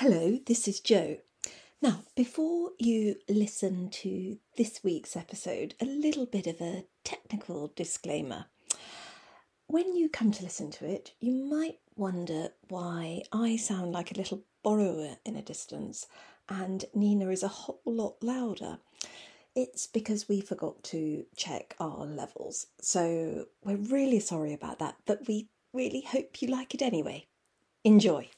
Hello, this is Jo. Now, before you listen to this week's episode, a little bit of a technical disclaimer. When you come to listen to it, you might wonder why I sound like a little borrower in a distance and Nina is a whole lot louder. It's because we forgot to check our levels. So we're really sorry about that, but we really hope you like it anyway. Enjoy.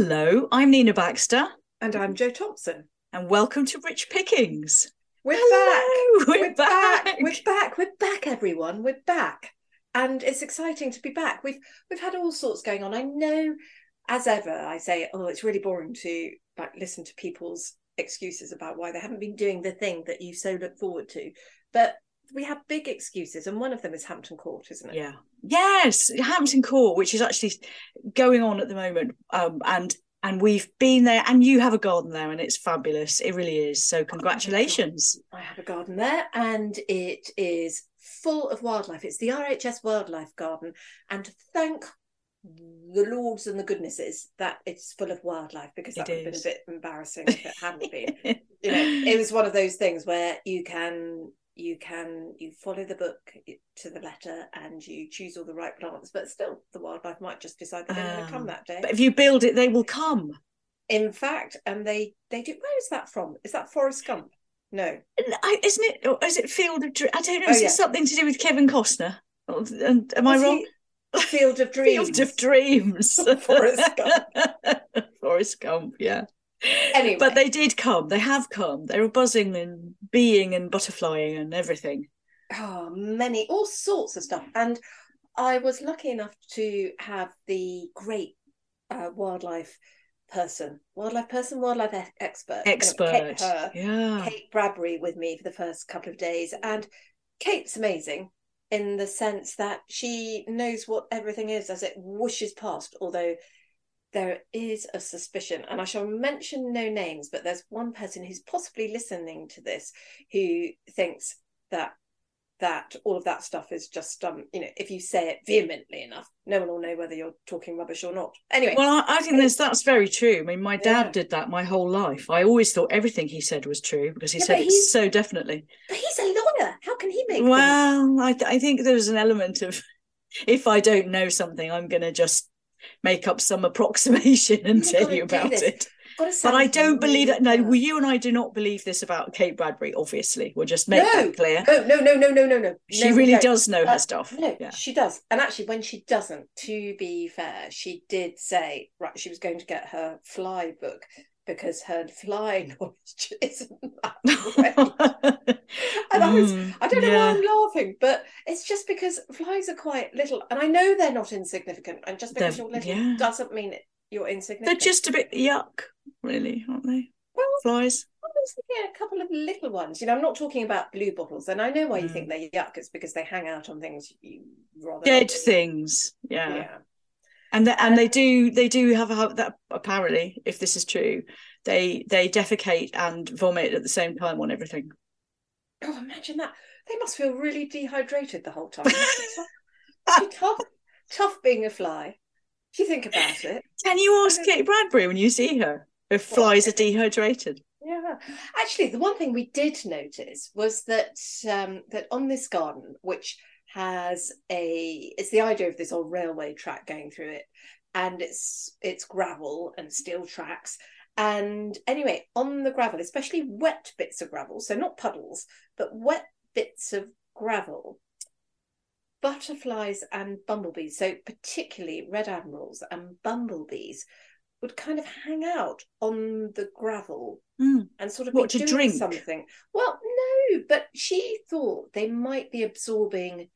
Hello, I'm Nina Baxter. And I'm Jo Thompson. And welcome to Rich Pickings. We're Hello, back. We're, We're back. back. We're back. We're back, everyone. We're back. And it's exciting to be back. We've we've had all sorts going on. I know, as ever, I say, oh, it's really boring to like listen to people's excuses about why they haven't been doing the thing that you so look forward to. But we have big excuses, and one of them is Hampton Court, isn't it? Yeah. Yes, Hampton Court, which is actually going on at the moment. Um, and and we've been there and you have a garden there and it's fabulous. It really is. So congratulations. I have a garden there and it is full of wildlife. It's the RHS Wildlife Garden. And thank the lords and the goodnesses that it's full of wildlife because that It would have been a bit embarrassing if it hadn't been. you know, it was one of those things where you can you can you follow the book to the letter and you choose all the right plants, but still the wildlife might just decide they're not want to come Um, that day. but if you build it, they will come. In fact, and they they do. Where is that from? Is that Forrest Gump? No. I- Isn't it? Or is it Field of Dreams? I don't know. Oh, Is yeah. it something to do with Kevin Costner? And- Am I wrong? he- Field of Dreams. Field of Dreams. Forrest Gump. Forrest Gump, yeah. Anyway. But they did come. They have come. They were buzzing and being and butterflying and everything. oh, many, all sorts of stuff. And I was lucky enough to have the great uh, wildlife person, wildlife person, wildlife e- expert, Expert. Kate, her, yeah. Kate Bradbury, with me for the first couple of days. And Kate's amazing in the sense that she knows what everything is as it whooshes past, although there is a suspicion, and I shall mention no names, but there's one person who's possibly listening to this who thinks that that all of that stuff is just um you know if you say it vehemently enough no one will know whether you're talking rubbish or not anyway Well, I, I think that's that's very true. I mean, my dad Yeah. did that my whole life. I always thought everything he said was true because he Yeah, said it so definitely. but he's a lawyer how can he make Well, I I think there's an element of if I don't know something, I'm going to just make up some approximation and You've tell you about it. But I don't believe that. No, well, you and I do not believe this about Kate Bradbury. Obviously, we'll just make No, that clear. no no no no no no no She No, really don't. does know Uh, her stuff. No, Yeah. she does. And actually, when she doesn't, to be fair, she did say, right, she was going to get her fly book because her fly knowledge isn't that great. and I was, Mm, I don't know yeah. why I'm laughing, but it's just because flies are quite little. And I know they're not insignificant. And just because They're- you're little yeah. doesn't mean you're insignificant. They're just a bit yuck, really, aren't they? Well, Flies. Thinking a couple of little ones. You know, I'm not talking about blue bottles. And I know why you Mm. think they're yuck. It's because they hang out on things you rather Dead things. Yeah. Yeah. And the, and they do they do have a, that apparently, if this is true, they they defecate and vomit at the same time on everything. Oh, imagine that. They must feel really dehydrated the whole time. Tough, tough being a fly. If you think about it. Can you ask Kate Bradbury when you see her if flies are dehydrated? Yeah. Actually, the one thing we did notice was that um, that on this garden, which has a it's the idea of this old railway track going through it, and it's it's gravel and steel tracks. And anyway, on the gravel, especially wet bits of gravel, so not puddles, but wet bits of gravel, butterflies and bumblebees, so particularly red admirals and bumblebees, would kind of hang out on the gravel Mm. and sort of What, be doing drink? something. Well, no, but she thought they might be absorbing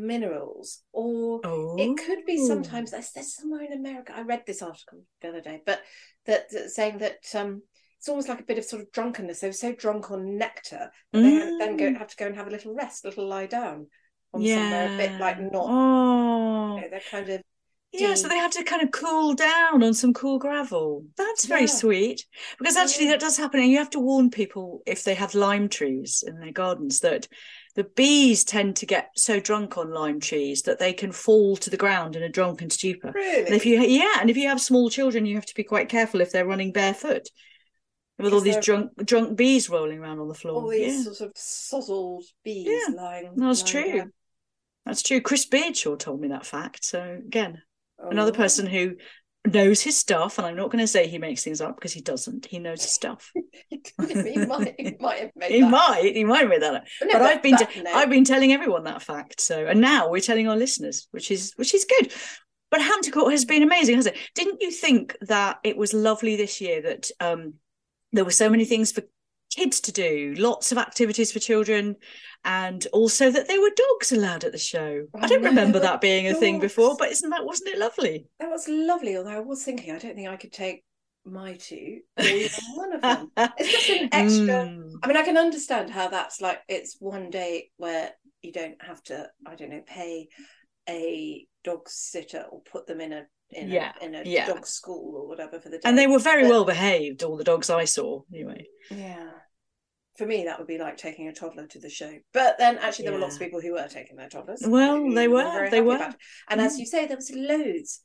minerals, or Oh, it could be sometimes. There's, somewhere in America. I read this article the other day, but that, that saying that um, it's almost like a bit of sort of drunkenness. They were so drunk on nectar, that they then go Mm. have to go and have a little rest, a little lie down on somewhere a bit like not. Oh, You know, they're kind of Yeah, so they had to kind of cool down on some cool gravel. That's very Yeah. sweet because actually Yeah. that does happen, and you have to warn people if they have lime trees in their gardens that the bees tend to get so drunk on lime trees that they can fall to the ground in a drunken stupor. Really? And if you yeah, and if you have small children, you have to be quite careful if they're running barefoot with all these drunk drunk bees rolling around on the floor. all these yeah, sort of sozzled bees Yeah, lying. that's lying true. down. that's true. Chris Beardshaw told me that fact. So again, oh. another Oh. person who knows his stuff, and I'm not going to say he makes things up because he doesn't. He knows his stuff. he might, he might have made he that. might, he might have made that up. no, but I've been, te- I've been telling everyone that fact. So, and now we're telling our listeners, which is, which is good. But Hampton Court has been amazing, hasn't it? Didn't you think that it was lovely this year that um, there were so many things for kids to do, lots of activities for children, and also that there were dogs allowed at the show. I I don't know, remember that being a thing before, but isn't that wasn't it lovely? That was lovely, although I was thinking I don't think I could take my two one of them. It's just an extra. Mm. I mean, I can understand how that's like it's one day where you don't have to, I don't know, pay a dog sitter or put them in a in Yeah, a in a yeah. dog school or whatever for the day. And they were very But- well behaved, all the dogs I saw, anyway. Yeah. For me, that would be like taking a toddler to the show. But then actually, there were lots of people who were taking their toddlers. Well, they were, very they were. And as Mm. you say, there was loads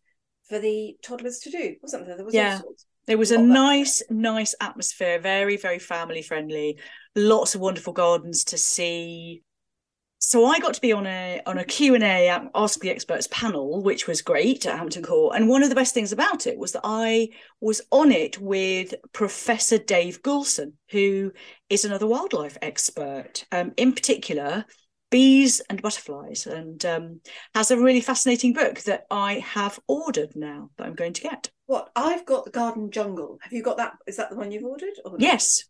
for the toddlers to do, wasn't there? There was all Yeah. There was a nice, nice atmosphere, very, very family friendly. Lots of wonderful gardens to see. So I got to be on a on a Q&A at Ask the Experts panel, which was great at Hampton Court. And one of the best things about it was that I was on it with Professor Dave Goulson, who is another wildlife expert, um, in particular bees and butterflies, and um, has a really fascinating book that I have ordered now that I'm going to get. What I've got the Garden Jungle. Have you got that? Is that the one you've ordered? Or? Yes,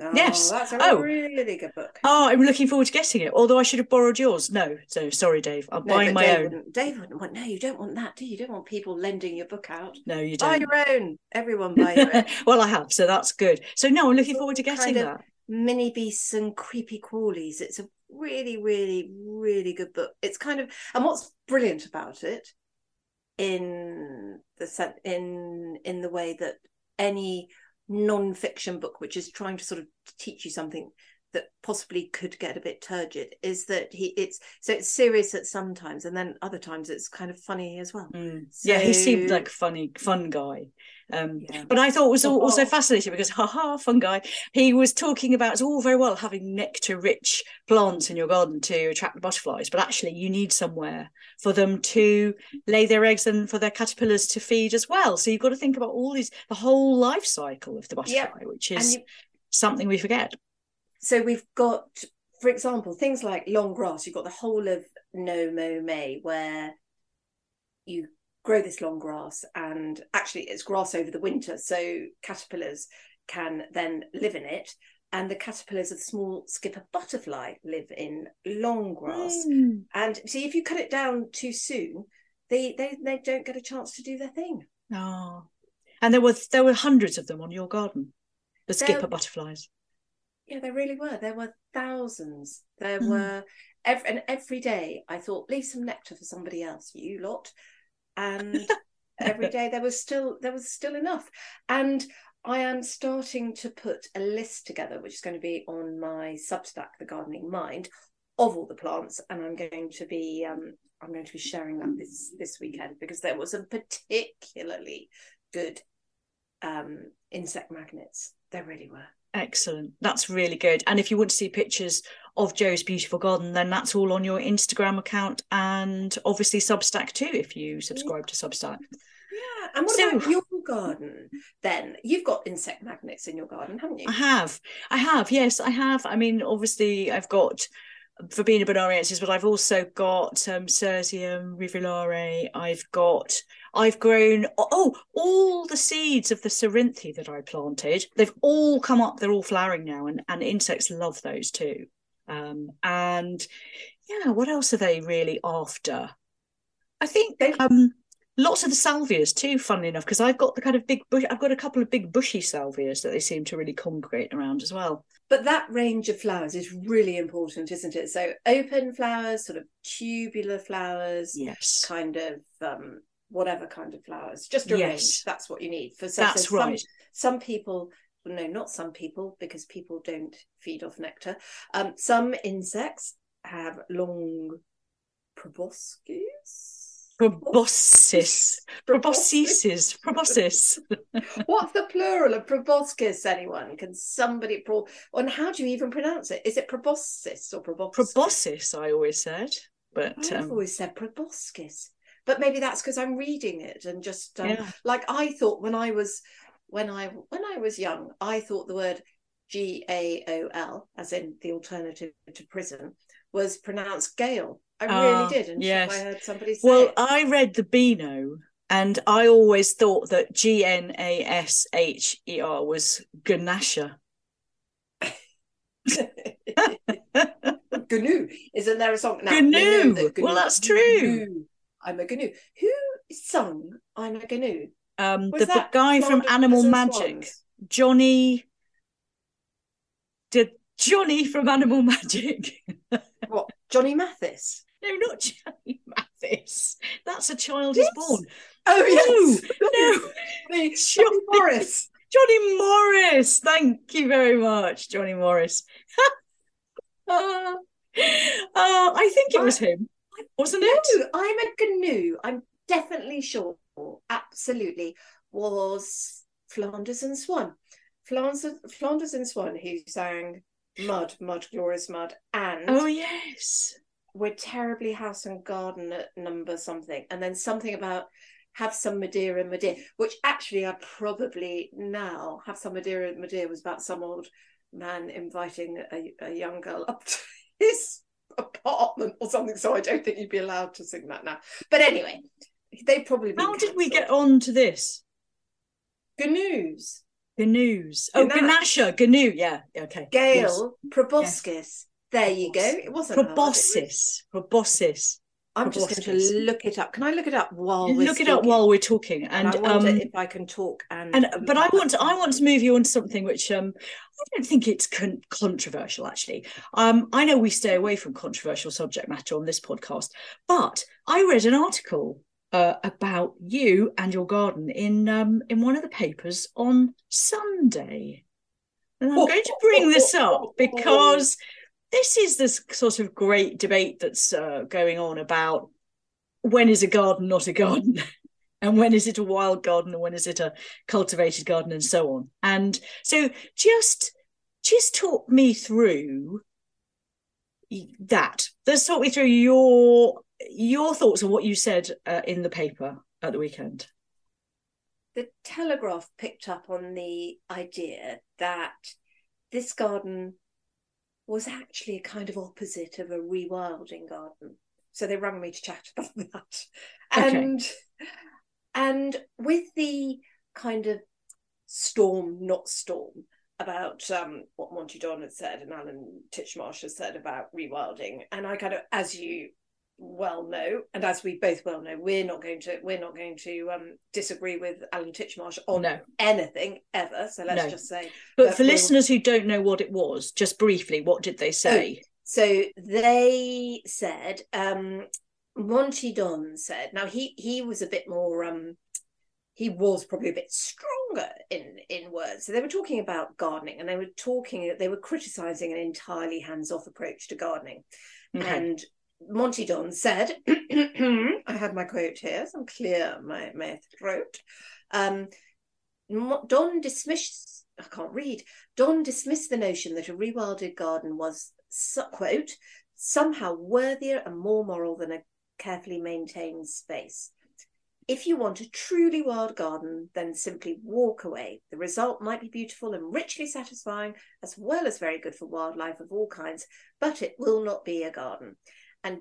Oh, yes. That's a Oh. really good book. Oh, I'm looking forward to getting it. Although I should have borrowed yours. No, so sorry, Dave. I'm No, buying my Dave own. Wouldn't, Dave wouldn't want. No, you don't want that, do you? You don't want people lending your book out. No, you don't. Buy your own. Everyone buy your own. well, I have, so that's good. So no, I'm looking forward to getting kind of- that. mini beasts and creepy crawlies. It's a really, really, really good book. It's kind of and what's brilliant about it in the in in the way that any non-fiction book which is trying to sort of teach you something that possibly could get a bit turgid is that he it's so it's serious at sometimes and then other times it's kind of funny as well Mm. Yeah, he seemed like funny, fun guy. Um, yeah But I thought it was al- also Oh. fascinating because, haha, fun guy. He was talking about it's all very well having nectar rich plants in your garden to attract the butterflies, but actually, you need somewhere for them to lay their eggs and for their caterpillars to feed as well. So you've got to think about all these, the whole life cycle of the Yeah. butterfly, which is you, something we forget. so we've got for example things like long grass you've got the whole of No Mow May where you grow this long grass and actually it's grass over the winter so caterpillars can then live in it and the caterpillars of the small skipper butterfly live in long grass Mm. and see if you cut it down too soon they, they they don't get a chance to do their thing Oh. And there were there were hundreds of them on your garden, the There- skipper butterflies. Yeah, there really were. There were thousands. There Mm. were, every, and every day I thought, leave some nectar for somebody else, you lot. And every day there was still there was still enough. And I am starting to put a list together, which is going to be on my Substack, The Gardening Mind, of all the plants, and I'm going to be um, I'm going to be sharing that this this weekend because there was some particularly good um, insect magnets. There really were. Excellent. That's really good. And if you want to see pictures of Jo's beautiful garden, then that's all on your Instagram account and obviously Substack too, if you subscribe to Substack. Yeah, and what So- about your garden then? You've got insect magnets in your garden, haven't you? I have. I have. Yes, I have. I mean, obviously, I've got Verbena bonariensis, but I've also got um, Cirsium rivulare. I've got, I've grown, oh, all the seeds of the Cerinthe that I planted. They've all come up. They're all flowering now, and, and insects love those too. Um, and yeah, what else are they really after? I think They- um, lots of the salvias too. Funnily enough, because I've got the kind of big bush. I've got a couple of big bushy salvias that they seem to really congregate around as well. But that range of flowers is really important, isn't it? So open flowers, sort of tubular flowers, Yes. kind of um, whatever kind of flowers. Just arrange. Yes. That's what you need for. So, That's so some, right. Some people, no, not some people, because people don't feed off nectar. Um, some insects have long proboscis. Proboscis. Proboscis. Proboscis. What's the plural of proboscis? Anyone? Can somebody pro? And how do you even pronounce it? Is it proboscis or proboscis? Proboscis, I always said. But I've um, always said proboscis, but maybe that's because I'm reading it and just um, Yeah. like I thought when I was when I when I was young, I thought the word G A O L, as in the alternative to prison, was pronounced Gale. I Ah, really did, and yes. I heard somebody say well, it. I read the Beano and I always thought that G N A S H E R was Ganasha. GNU. Isn't there a song? Now, GNU. that Well, that's true. I'm a GNU. Who sung I'm a GNU? Um, the, the guy from Animal Magic? Johnny. Did Johnny from Animal Magic? What? Johnny Mathis? no, not Johnny Mathis. That's a child is born. Oh yes. no, No, Johnny Johnny Morris. Johnny Morris. Thank you very much, Johnny Morris. uh, uh, I think it was him, wasn't it? No, I'm a GNU. I'm definitely sure. Absolutely, was Flanders and Swann. Flanders, Flanders and Swann, who sang "Mud, Mud, Glorious Mud," and Oh yes. we're terribly house and garden at number something, and then something about have some Madeira, Madeira, which actually I probably now have some Madeira, Madeira was about some old man inviting a, a young girl up to his apartment or something. So I don't think you'd be allowed to sing that now. But anyway, they probably. How did we get on to this? GNUs, Gnu's. Oh, Ganache. Ganasha. Gnu. Yeah. Okay. Gale, proboscis. There you go. It wasn't hard, it was- Proboscis. I'm just going to look it up. Can I look it up while we're Look it up while we're talking, And, and, I wonder um, if I can talk and. and but I want to I want to move you on to something which um I don't think it's con- controversial actually. Um, I know we stay away from controversial subject matter on this podcast, but I read an article uh, about you and your garden in um in one of the papers on Sunday, and I'm going to bring this up because this is this sort of great debate that's uh, going on about when is a garden not a garden? And when is it a wild garden? And when is it a cultivated garden? And so on. And so just just talk me through that. Let's talk me through your your thoughts on what you said uh, in the paper at the weekend. The Telegraph picked up on the idea that this garden was actually a kind of opposite of a rewilding garden. So they rang me to chat about that. Okay. And and with the kind of storm, not storm, about um, what Monty Don had said and Alan Titchmarsh has said about rewilding, and I kind of, as you well know, and as we both well know, we're not going to we're not going to um, disagree with Alan Titchmarsh on no anything ever. So let's No. just say. but for we'll- listeners who don't know what it was just briefly what did they say So they said, um, Monty Don said. Now he he was a bit more. Um, he was probably a bit stronger in in words. So they were talking about gardening, and they were talking. They were criticizing an entirely hands off approach to gardening. okay And Monty Don said, I have my quote here, so I'm clear my, my throat. Um, Don dismissed, I can't read, Don dismissed the notion that a rewilded garden was, quote, somehow worthier and more moral than a carefully maintained space. If you want a truly wild garden, then simply walk away. The result might be beautiful and richly satisfying, as well as very good for wildlife of all kinds, but it will not be a garden. And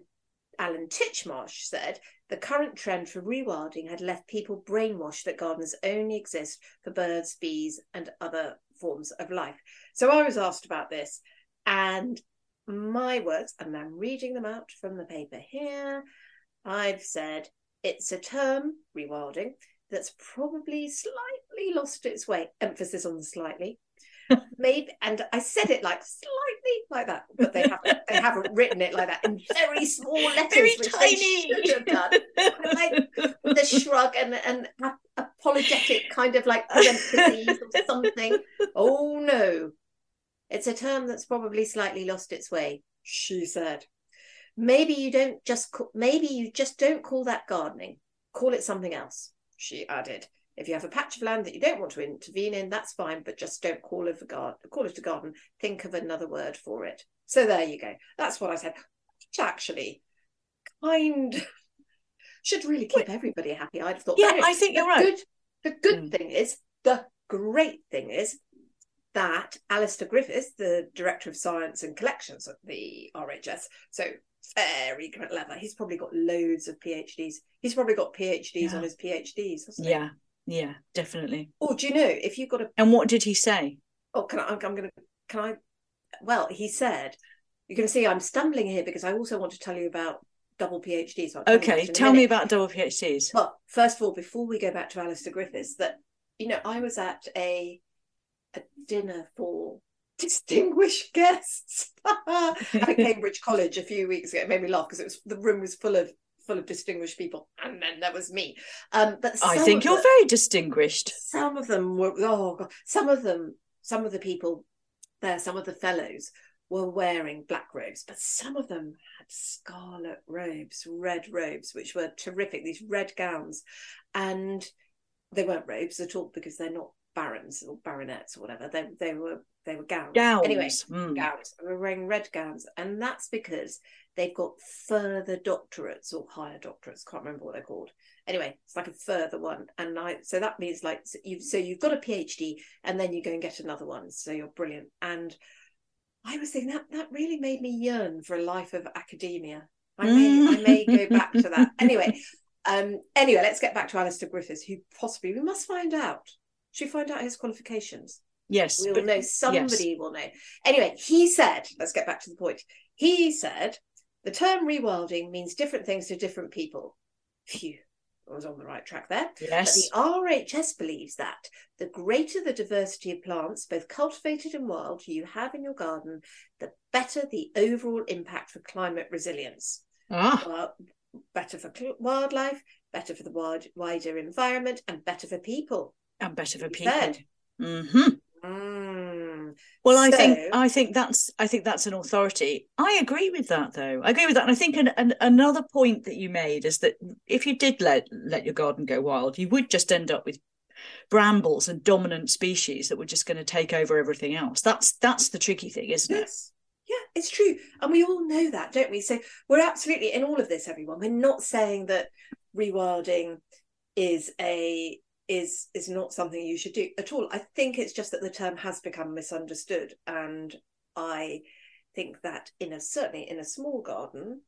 Alan Titchmarsh said the current trend for rewilding had left people brainwashed that gardens only exist for birds, bees, and other forms of life. So I was asked about this, and my words, and I'm reading them out from the paper here. I've said it's a term, rewilding, that's probably slightly lost its way. Emphasis on slightly. Maybe, and I said it like slightly like that, but they haven't. they haven't written it like that in very small letters, Very which tiny. they should have done. like the shrug and and apologetic kind of like parentheses or something. Oh no, it's a term that's probably slightly lost its way. She said, "Maybe you don't just call, maybe you just don't call that gardening. Call it something else." She added. If you have a patch of land that you don't want to intervene in, that's fine, but just don't call it a garden. Call it a garden. Think of another word for it. So there you go. That's what I said. Which actually kind should really keep everybody happy. I'd have thought. Yeah, I think the you're right. Good, the good Mm. thing is, the great thing is that Alistair Griffiths, the director of science and collections at the RHS, so very clever. He's probably got loads of PhDs. He's probably got PhDs Yeah. on his PhDs. hasn't he? Yeah, definitely. Oh, do you know if you've got a And what did he say? oh can I I'm, I'm gonna can I well he said you're gonna see I'm stumbling here because I also want to tell you about double PhDs. So Okay, tell me about double PhDs. Well, first of all, before we go back to Alistair Griffiths, that you know, I was at a a dinner for distinguished guests at Cambridge College a few weeks ago. It made me laugh because it was the room was full of full of distinguished people, and then there was me. Um, but I think you're very distinguished. some of them were oh god some of them some of the people there some of the fellows were wearing black robes but some of them had scarlet robes red robes which were terrific these red gowns and they weren't robes at all because they're not barons or baronets or whatever they they were they were gowns Gowns. anyway Mm. gowns they were wearing red gowns and that's because they've got further doctorates or higher doctorates can't remember what they're called. Anyway it's like a further one. And i so that means like so you've so you've got a phd and then you go and get another one. So you're brilliant. And i was thinking that that really made me yearn for a life of academia. I may i may go back to that. Anyway um anyway let's get back to alistair griffiths who possibly we must find out. Should we find out his qualifications? Yes, we'll but- know. somebody will know. Anyway he said let's get back to the point. He said the term rewilding means different things to different people phew i was on the right track there but yes, the RHS believes that the greater the diversity of plants, both cultivated and wild, you have in your garden, the better the overall impact for climate resilience. ah, Well, better for wildlife, better for the wide, wider environment, and better for people. and better for people. said. hmm Well, I think I think that's I think that's an authority. I agree with that, though. I agree with that, and I think an, an, another point that you made is that if you did let let your garden go wild, you would just end up with brambles and dominant species that were just going to take over everything else. That's that's the tricky thing, isn't it? Yeah, it's true. And we all know that, don't we? So we're absolutely in all of this, everyone. We're not saying that rewilding is a is is not something you should do at all. I think it's just that the term has become misunderstood. And I think that in a certainly in a small garden,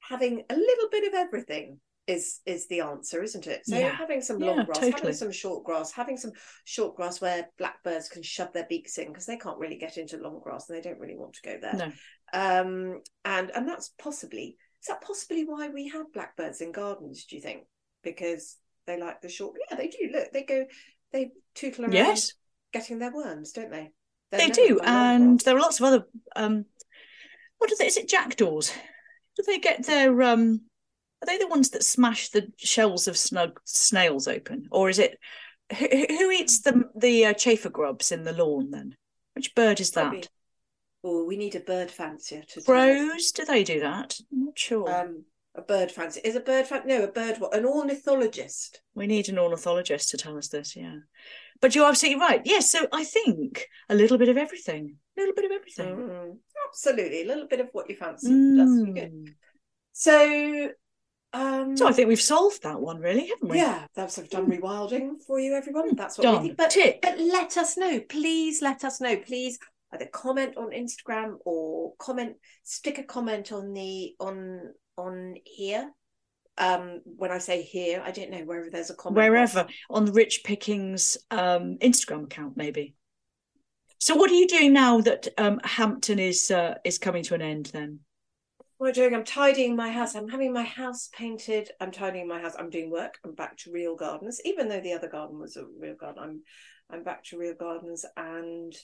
having a little bit of everything is is the answer, isn't it? So Yeah. having some Yeah, long grass, totally. having some short grass, having some short grass where blackbirds can shove their beaks in because they can't really get into long grass and they don't really want to go there. No. Um, and and that's possibly is that possibly why we have blackbirds in gardens? Do you think because they like the short? Yeah, they do. Look, they go, they tootle around Yes, getting their worms, don't they? They're they do, and there are lots of other. Um, what they? Is it jackdaws? Do they get their? Um, are they the ones that smash the shells of snug snails open, or is it who, who eats the the uh, chafer grubs in the lawn? Then which bird is Probably. that? Oh, we need a bird fancier to. Crows? Do they do that? I'm not sure. Um, a bird fancier is a bird fan. No, a bird what? An ornithologist. we need an ornithologist to tell us this. Yeah, but you're absolutely right. Yes, so I think a little bit of everything. A little bit of everything. Mm, absolutely, a little bit of what you fancy. That's good. Mm. So, um, So I think we've solved that one, really, haven't we? yeah, that's I've done rewilding for you, everyone. That's what Done. we think. But Tick. but let us know, please. Let us know, please. Either comment on Instagram or comment, stick a comment on the on on here. Um, when I say here, I don't know wherever there's a comment. box. wherever on the Rich Pickings um, Instagram account, maybe. So, what are you doing now that um, Hampton is uh, is coming to an end? Then, What am I doing? I'm tidying my house. I'm having my house painted. I'm tidying my house. I'm doing work. I'm back to real gardens, even though the other garden was a real garden. I'm I'm back to real gardens and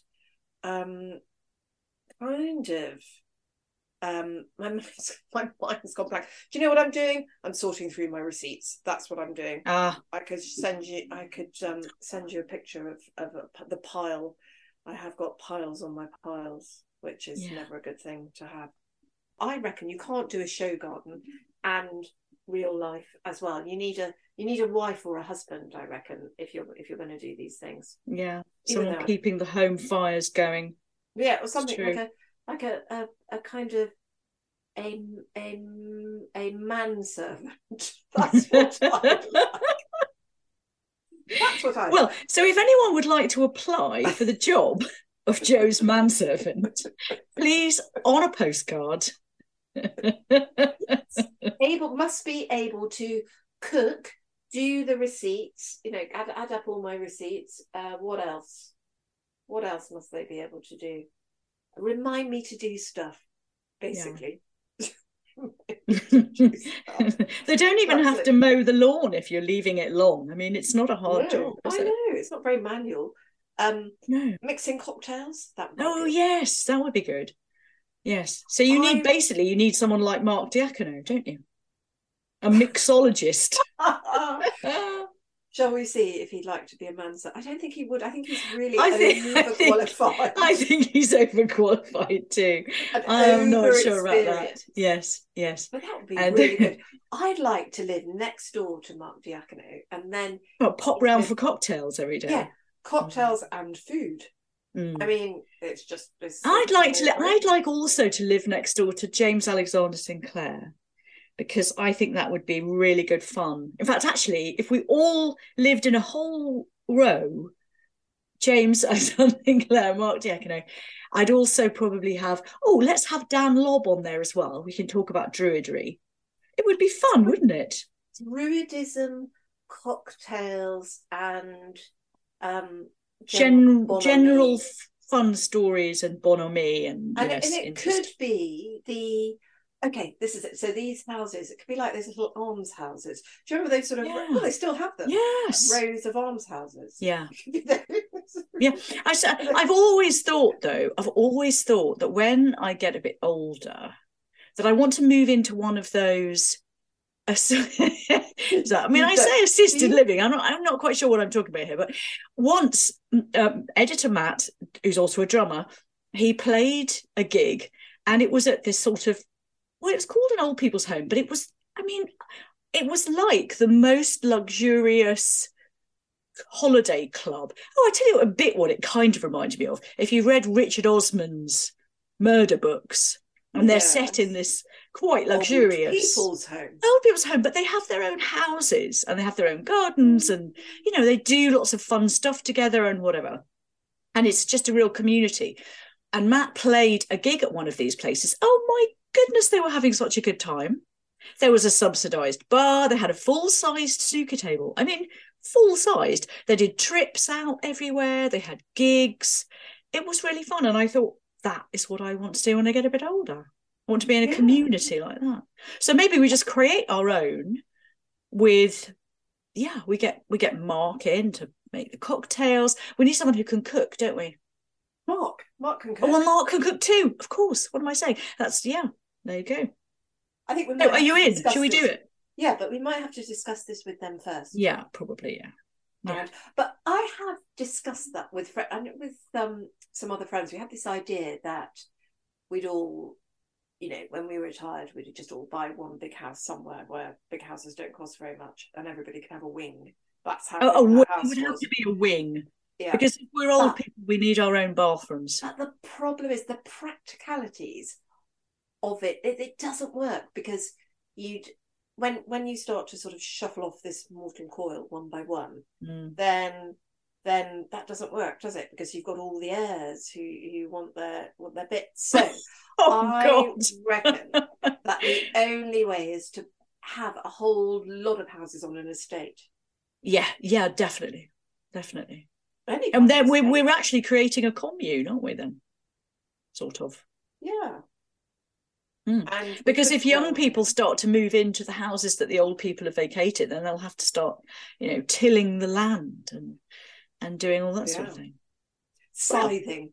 um kind of um my mind's, my mind's gone blank. Do you know what I'm doing? I'm sorting through my receipts. That's what I'm doing. Ah, I could send you. I could um send you a picture of of a, the pile. I have got piles on my piles, which is Yeah. never a good thing to have. I reckon you can't do a show garden and real life as well. You need a you need a wife or a husband. I reckon if you're if you're going to do these things. yeah. Even Someone though- keeping the home fires going. Yeah, or something like a like a, a a kind of a a a manservant. That's what I like. That's what I Well, like. so if anyone would like to apply for the job of Jo's manservant, please on a postcard. able must be able to cook, do the receipts, you know, add add up all my receipts. Uh, what else? What else must they be able to do? Remind me to do stuff, basically. they don't even have to mow the lawn if you're leaving it long. I mean, it's not a hard No, job, I it? know it's not very manual. Um, No. mixing cocktails. That would be Oh good. yes, that would be good. Yes. So you need basically you need someone like Mark Diacono, don't you? A mixologist. Ah, Shall we see if he'd like to be a manser? I don't think he would. I think he's really I think- I think- overqualified. I think he's overqualified too. and I'm not sure about that. Yes, yes. But that would be And- really good. I'd like to live next door to Mark Diacono and then Well, pop round for cocktails every day. yeah, cocktails and food. Mm. I mean, it's just. It's I'd like to. Li- I'd like also to live next door to James Alexander Sinclair, because I think that would be really good fun. In fact, actually, if we all lived in a whole row, James Alexander Sinclair, Mark Diacono, I'd also probably have. Oh, let's have Dan Lobb on there as well. We can talk about druidry. It would be fun, wouldn't it? Druidism, cocktails, and um, Gen- bonhomie. general fun stories and bonhomie and, and, yes, and it could be the okay this is it so these houses it could be like those little alms houses do you remember those sort of Yeah. well they still have them Yes. rows of alms houses Yeah. yeah I, I've always thought though, I've always thought that when I get a bit older, that I want to move into one of those. So, I mean, I say assisted living. I'm not. I'm not quite sure what I'm talking about here. But once, um, editor Matt, who's also a drummer, he played a gig, and it was at this sort of, well, it was called an old people's home, but it was. I mean, it was like the most luxurious holiday club. Oh, I tell you a bit what it kind of reminded me of. If you read Richard Osman's murder books, and they're set in this quite Old luxurious people's home old people's home, but they have their own houses and they have their own gardens, and you know they do lots of fun stuff together and whatever. And it's just a real community. And Matt played a gig at one of these places. Oh my goodness, they were having such a good time. There was a subsidized bar. They had a full sized snooker table. I mean, full sized. They did trips out everywhere. They had gigs. It was really fun. And I thought, that is what I want to do when I get a bit older. I want to be in a Yeah. community like that. So maybe we just create our own with, yeah, we get we get Mark in to make the cocktails. We need someone who can cook, don't we? mark mark can Oh, cook well, Mark can cook too, of course. What am I saying? That's yeah. There you go. i think we No, might are you in? Should we do this- it? yeah but we might have to discuss this with them first Yeah, probably. Yeah. Yeah. And, but I have discussed that with and with um, some other friends. We had this idea that we'd all, you know, when we retired, we'd just all buy one big house somewhere where big houses don't cost very much, and everybody can have a wing. That's how Oh, a wing. our It would have to be a wing Yeah. because if we're old But- people, we need our own bathrooms. But the problem is the practicalities of it. It, it doesn't work because you'd when when you start to sort of shuffle off this mortal coil one by one, Mm. then then that doesn't work, does it? Because you've got all the heirs who who want their want their bits. So Oh I God. reckon that the only way is to have a whole lot of houses on an estate. Yeah, yeah, definitely, definitely. Any And then we're estate. we're actually creating a commune, aren't we? Then, sort of. yeah. Mm. And Because if young well- people start to move into the houses that the old people have vacated, then they'll have to start, you know, tilling the land and and doing all that sort of thing. scything,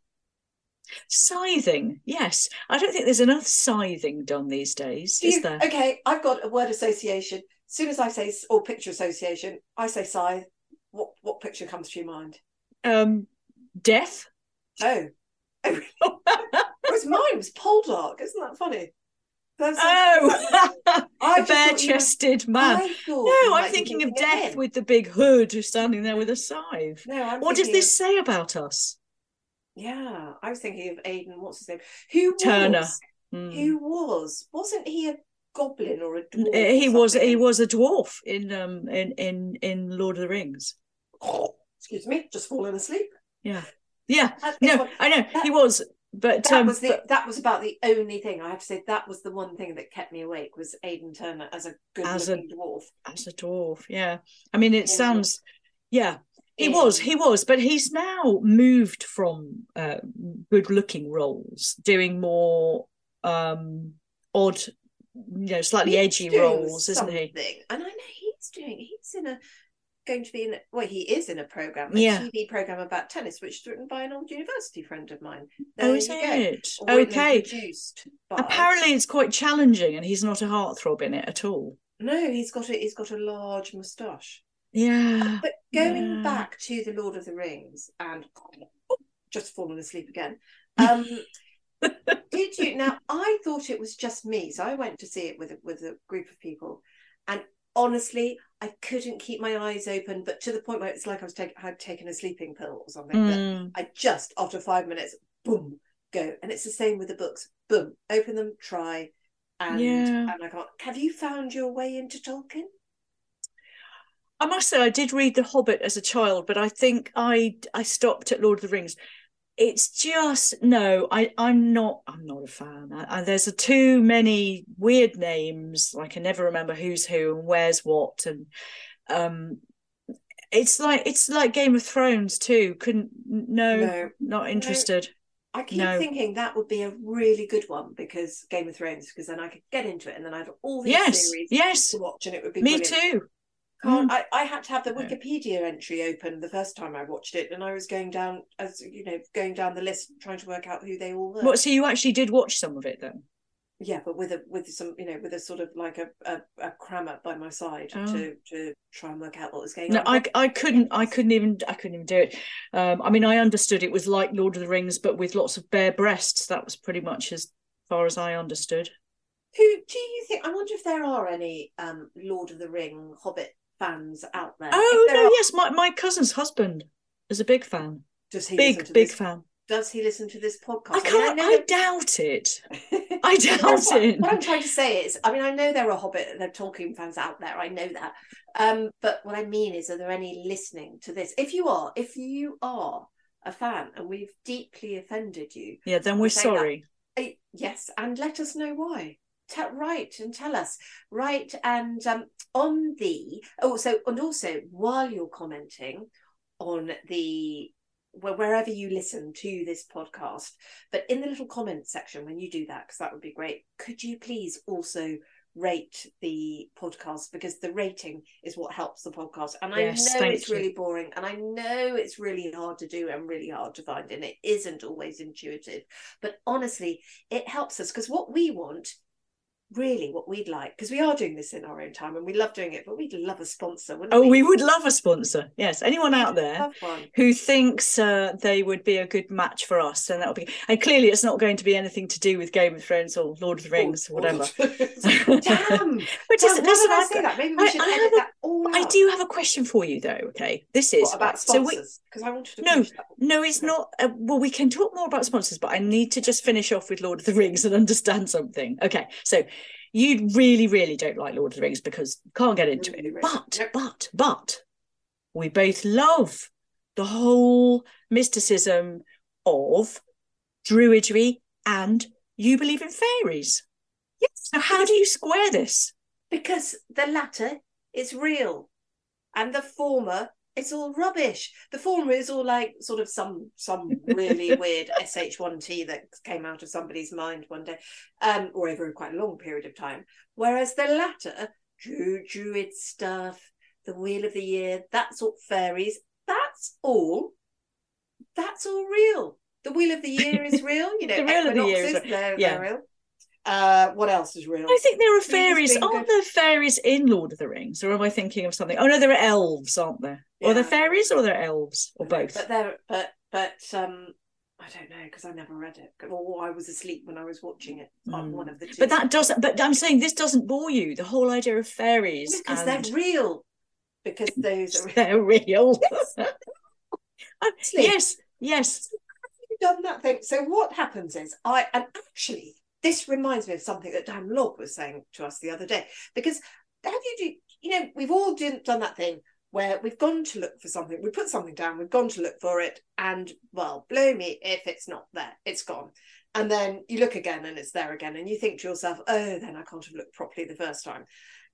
Scything, yes. I don't think there's enough scything done these days, is there? Okay, I've got a word association. As soon as I say or picture association, I say scythe. What what picture comes to your mind? Um, death. Oh, whereas mine was Poldark. Isn't that funny? That's Oh, a just thought you bare-chested man. No, I'm thinking of death with the big hood who's standing there with a scythe. No, I'm What does this say about us? Yeah, I was thinking of Aidan. What's his name? Who Turner. was? Hmm. Who was? Wasn't he a goblin or a dwarf? He was he was a dwarf in um in in in Lord of the Rings. Excuse me, just falling asleep. Yeah, yeah. That, No, I know he was, but that um, was the but that was about the only thing I have to say. That was the one thing that kept me awake was Aidan Turner as a good As a- looking dwarf. as a dwarf, yeah. I mean, it Yeah. sounds, yeah. He in- was, he was, but he's now moved from uh, good-looking roles, doing more um odd, you know, slightly He's edgy roles, isn't he? And I know he's doing. He's in a going to be in. A, well, he is in a program, a Yeah. TV program about tennis, which is written by an old university friend of mine. Oh, There is you go. it? And Okay. Produced by. Apparently, it's quite challenging, and he's not a heartthrob in it at all. no, he's got a he's got a large moustache. Yeah. But going Yeah. back to the Lord of the Rings and oh, just fallen asleep again. Um, did you now? I thought it was just me, so I went to see it with a, with a group of people, and honestly, I couldn't keep my eyes open. But to the point where it's like I was taking had taken a sleeping pill or something. Mm. I just after five minutes, boom, go, and it's the same with the books. Boom, open them, try, and Yeah. and I can't. Have you found your way into Tolkien? I must say, I did read The Hobbit as a child, but I think I I stopped at Lord of the Rings. It's just no, I I'm not I'm not a fan. I, I, there's a too many weird names. I can never remember who's who and where's what, and um, it's like it's like Game of Thrones too. Couldn't no, No. not interested. I keep No. thinking that would be a really good one because Game of Thrones, because then I could get into it and then I'd have all these Yes, series yes, to watch and it would be me brilliant. too. Can't, I, I had to have the Wikipedia entry open the first time I watched it, and I was going down as you know, going down the list trying to work out who they all were. What? So you actually did watch some of it then? Yeah, but with a with some you know with a sort of like a a, a crammer by my side Oh. to to try and work out what was going No, on. No, I I couldn't I couldn't even I couldn't even do it. Um, I mean, I understood it was like Lord of the Rings, but with lots of bare breasts. That was pretty much as far as I understood. Who do you think? I wonder if there are any um Lord of the Ring Hobbit fans out there. Oh there no, are, yes, my my cousin's husband is a big fan, does he big big this? fan. Does he listen to this podcast? I can't. know I that- doubt it. I doubt what, it. what I'm trying to say is, I mean, I know there are Hobbit, there are Tolkien fans out there. I know that. Um, but what I mean is, are there any listening to this? If you are, if you are a fan and we've deeply offended you, Yeah, then we're Say that. sorry. eh, yes, and let us know why. Tell, write and tell us. Write and um, on the also and also while you're commenting on the where- wherever you listen to this podcast, but in the little comment section when you do that, because that would be great. Could you please also rate the podcast because the rating is what helps the podcast and Yes, i know it's you. really boring and i know it's really hard to do and really hard to find and it isn't always intuitive but honestly it helps us because what we want really what we'd like because we are doing this in our own time and we love doing it but we'd love a sponsor wouldn't Oh, we, we would love a sponsor. Yes, anyone out there who thinks uh, they would be a good match for us, and that would be. And clearly, it's not going to be anything to do with Game of Thrones or Lord of the Rings or whatever. damn But listen, why listen, did I say that maybe we I- should I edit have a- that all I do have a question for you, though. Okay, this is What, about so sponsors because I wanted to No, no, it's not. Uh, well, we can talk more about sponsors, but I need to just finish off with Lord of the Rings and understand something. Okay, so you really, really don't like Lord of the Rings because you can't get into it. But, but, but, we both love the whole mysticism of druidry and you believe in fairies. Yes. So, how do you square this? because the latter is real and the former it's all rubbish the former is all like sort of some some really weird sh1t that came out of somebody's mind one day um or over a quite a long period of time whereas the latter Dru- druid stuff the wheel of the year that's all fairies that's all that's all real The wheel of the year is real. You know, The wheel of the year is they're, yeah. they're real. Uh, what else is real? I think there are fairies. Aren't there fairies in Lord of the Rings, or am I thinking of something? Oh no, there are elves, aren't there? Are there fairies or are there elves, or both? But there, but but um, I don't know because I never read it, or I was asleep when I was watching it. on Mm. One of the two. But that doesn't. But I'm saying this doesn't bore you. The whole idea of fairies because and they're real. Because those are they're real. Uh, Honestly. yes, yes. done that thing. So what happens is I and actually this reminds me of something that Dan Lobb was saying to us the other day. Because have you do you know, we've all done that thing where we've gone to look for something, we put something down, we've gone to look for it, and well, blow me if it's not there, it's gone. And then you look again and it's there again, and you think to yourself, oh, then I can't have looked properly the first time.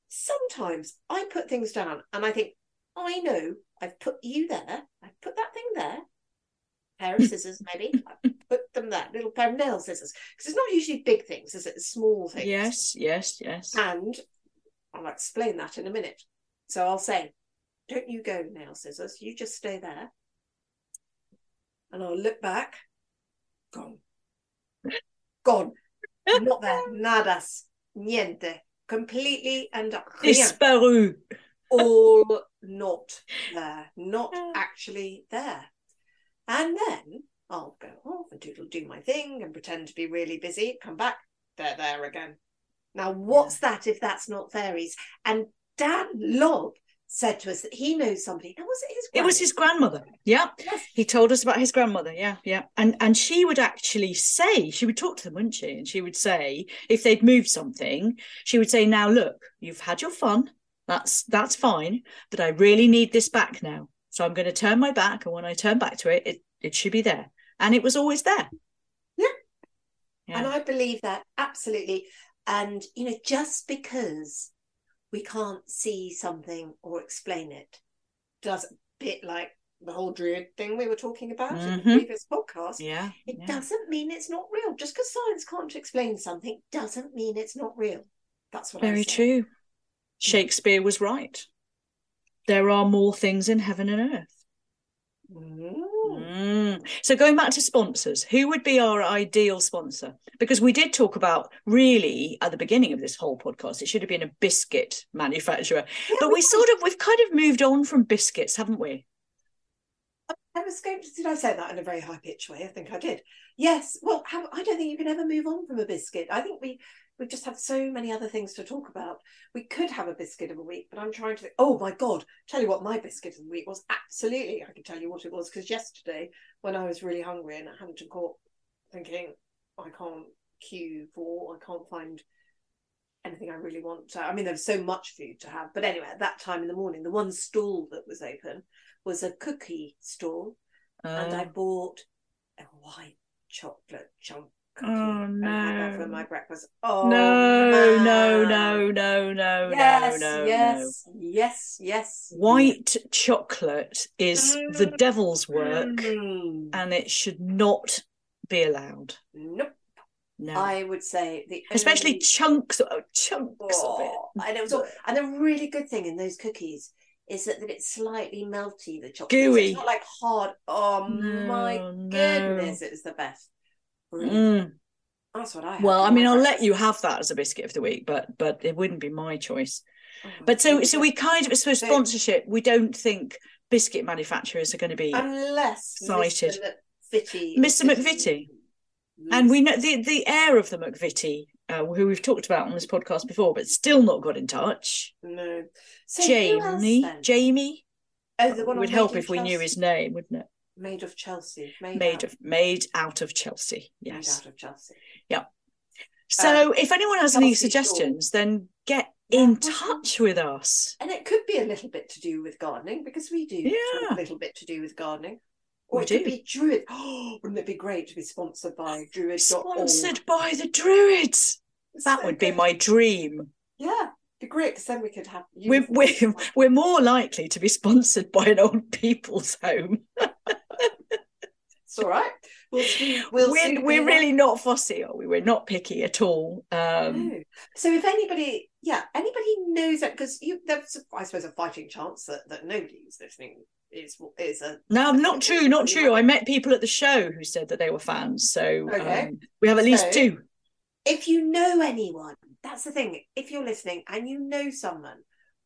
Sometimes I put things down and I think, I know I've put you there, I've put that thing there, pair of scissors, maybe. Put them there, little pair of nail scissors. Because it's not usually big things, is it? It's small things. Yes, yes, yes. And I'll explain that in a minute. So I'll say, don't you go, nail scissors. You just stay there. And I'll look back. Gone. Gone. Not there. Nadas. Niente. Completely and. Disparu. all not there. Not actually there. And then I'll go off and doodle do my thing and pretend to be really busy. Come back. They're there again. Now, what's that if that's not fairies? And Dan Lobb said to us that he knows somebody. Was it his? It was his grandmother. Yeah. Yes. He told us about his grandmother. Yeah, yeah. And and she would actually say, she would talk to them, wouldn't she? And she would say, if they'd moved something, she would say, Now look, you've had your fun. That's that's fine. But I really need this back now. So I'm going to turn my back. And when I turn back to it, it, it should be there. And it was always there. Yeah. Yeah. And I believe that absolutely. And, you know, just because we can't see something or explain it does a bit like the whole druid thing we were talking about in Mhm. the previous podcast. yeah. It yeah. doesn't mean it's not real. Just because science can't explain something doesn't mean it's not real. That's what I Very true. Shakespeare was right. There are more things in heaven and earth. Mm. Mm. So going back to sponsors, who would be our ideal sponsor? Because we did talk about really at the beginning of this whole podcast, it should have been a biscuit manufacturer. Yeah, But we sort of we've kind of moved on from biscuits, haven't we? I was going to, did I say that in a very high pitched way? I think I did. Yes. Well, I don't think you can ever move on from a biscuit. I think we we just have so many other things to talk about. We could have a biscuit of a week, but I'm trying to think. Oh my god! Tell you what, my biscuit of the week was absolutely. I can tell you what it was because yesterday, when I was really hungry and at Hampton Court, thinking I can't queue for, I can't find anything I really want. To, I mean, there was so much food to have, but anyway, at that time in the morning, the one stall that was open was a cookie stall and I Oh, bought a white chocolate chunk Oh, that for no. my breakfast. Oh no, no, no, no, no, yes, no, no, no. yes, yes, yes. White chocolate is the Mm. devil's work, Mm. and it should not be allowed. Nope. No, I would say the especially only- chunks, oh, chunks of it. Oh, and it was all, and the really good thing in those cookies is that, that it's slightly melty. The chocolate, So Gooey. it's not like hard. Oh my No, no. goodness, it was the best. Mm. That's what I. had Well, I mean, I'll let you have that as a biscuit of the week, but but it wouldn't be my choice. Oh, But so so we kind of so So- sponsorship. We don't think biscuit manufacturers are going to be, unless cited. Mr. McVitie, Mr. McVitie. and we know the the heir of the McVitie, uh, who we've talked about on this podcast before, but still not got in touch. no. So else Jamie. Jamie Oh, the one would help if we knew his name, wouldn't it? Made of Chelsea. Made, Made out, of made out of Chelsea. Yes. made out of Chelsea. Uh, so if anyone has any Chelsea Shaw. suggestions, then get in touch with us. And it could be a little bit to do with gardening because we do Yeah. a little bit to do with gardening. Or We it could be Druid. Oh, wouldn't it be great to be sponsored by Druid.org? Sponsored by the Druids. That So would be my dream. Yeah, be great because then we could have. We're, we're, we're more likely to be sponsored by an old people's home. all right. We'll soon, we'll we're soon we're really not fussy, are we? We're not picky at all. Um, No. So if anybody, yeah, anybody knows that because you, there's, I suppose, a fighting chance that that nobody listening is is a no, not true, not true. I met people at the show who said that they were fans. So Okay. um, we have at least So- two. if you know anyone, that's the thing. If you're listening and you know someone,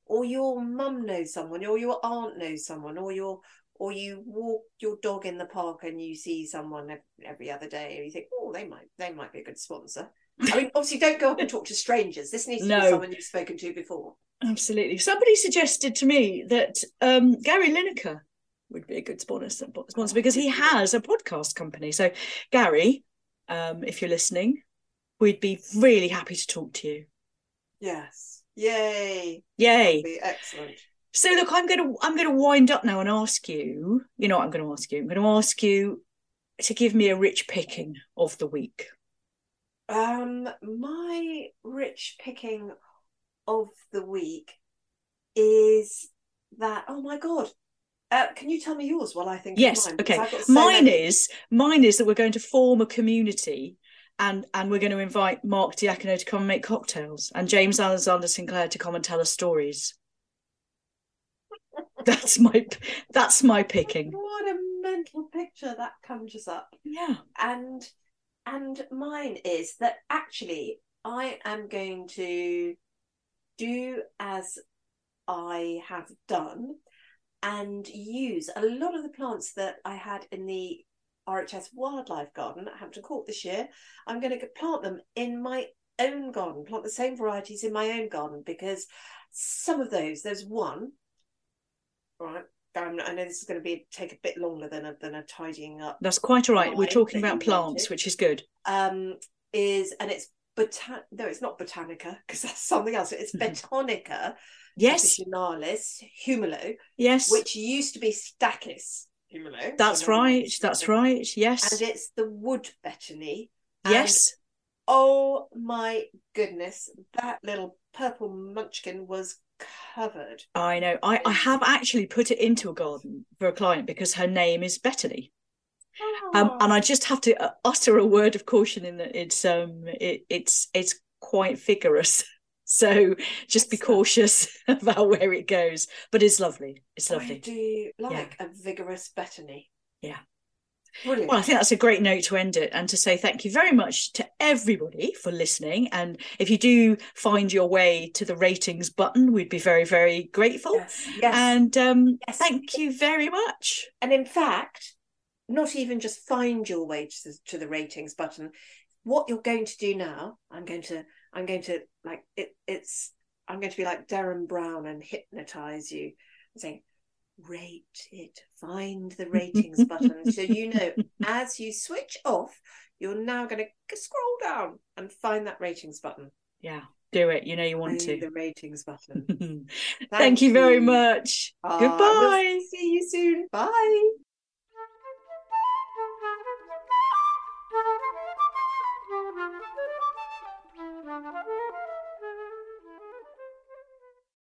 or your mum knows someone, or your aunt knows someone, or your or you walk your dog in the park and you see someone every other day, and you think, oh, they might they might be a good sponsor. I mean, obviously, don't go up and talk to strangers. This needs to No. be someone you've spoken to before. Absolutely. Somebody suggested to me that um, Gary Lineker would be a good sponsor, sponsor because he has a podcast company. So, Gary, um, if you're listening, we'd be really happy to talk to you. Yes, yay, Yay! be excellent. So, look, I'm going to I'm to wind up now and ask you. You know what I'm going to ask you? I'm going to ask you to give me a rich picking of the week. Um, my rich picking of the week is that. Oh my god! Uh, can you tell me yours while I think? Yes, mine? Okay. So Mine many. is mine is that we're going to form a community and and we're going to invite Mark Diacono to come and make cocktails and James Alexander Sinclair to come and tell us stories. That's my that's my picking. What a mental picture that conjures up. Yeah. And and mine is that actually I am going to do as I have done and use a lot of the plants that I had in the RHS Wildlife Garden at Hampton Court this year. I'm going to plant them in my own garden, plant the same varieties in my own garden because some of those, there's one, right? Um, I know this is going to be take a bit longer than a than a tidying up. That's quite all right. We're talking about plants, which is good. Um, is and it's botan no, it's not botanica because that's something else. It's betonica Yes, officinalis Hummelo, yes. which used to be stachys Hummelo. That's right. That's right. Yes. And it's the wood betony. Yes. oh my goodness, that little purple munchkin was covered. I know. I, I have actually put it into a garden for a client because her name is Bethany. Um, and I just have to uh, utter a word of caution in that it's um it, it's it's quite vigorous. So just be cautious about where it goes. But it's lovely. It's lovely. I do like a vigorous betony. Yeah. Brilliant. Well, I think that's a great note to end it and to say thank you very much to everybody for listening. And if you do find your way to the ratings button, we'd be very, very grateful. yes. Yes. And um, Yes. thank you very much. And in fact, not even just find your way to the, to the ratings button. What you're going to do now, I'm going to, I'm going to like it. It's, I'm going to be like Derren Brown and hypnotize you, saying, rate it, find the ratings button, so you know as you switch off, you're now going to scroll down and find that ratings button. Yeah, do it. You know you want Find to. the ratings button. Thank, Thank you very much. Ah, Goodbye. we'll see you soon. Bye.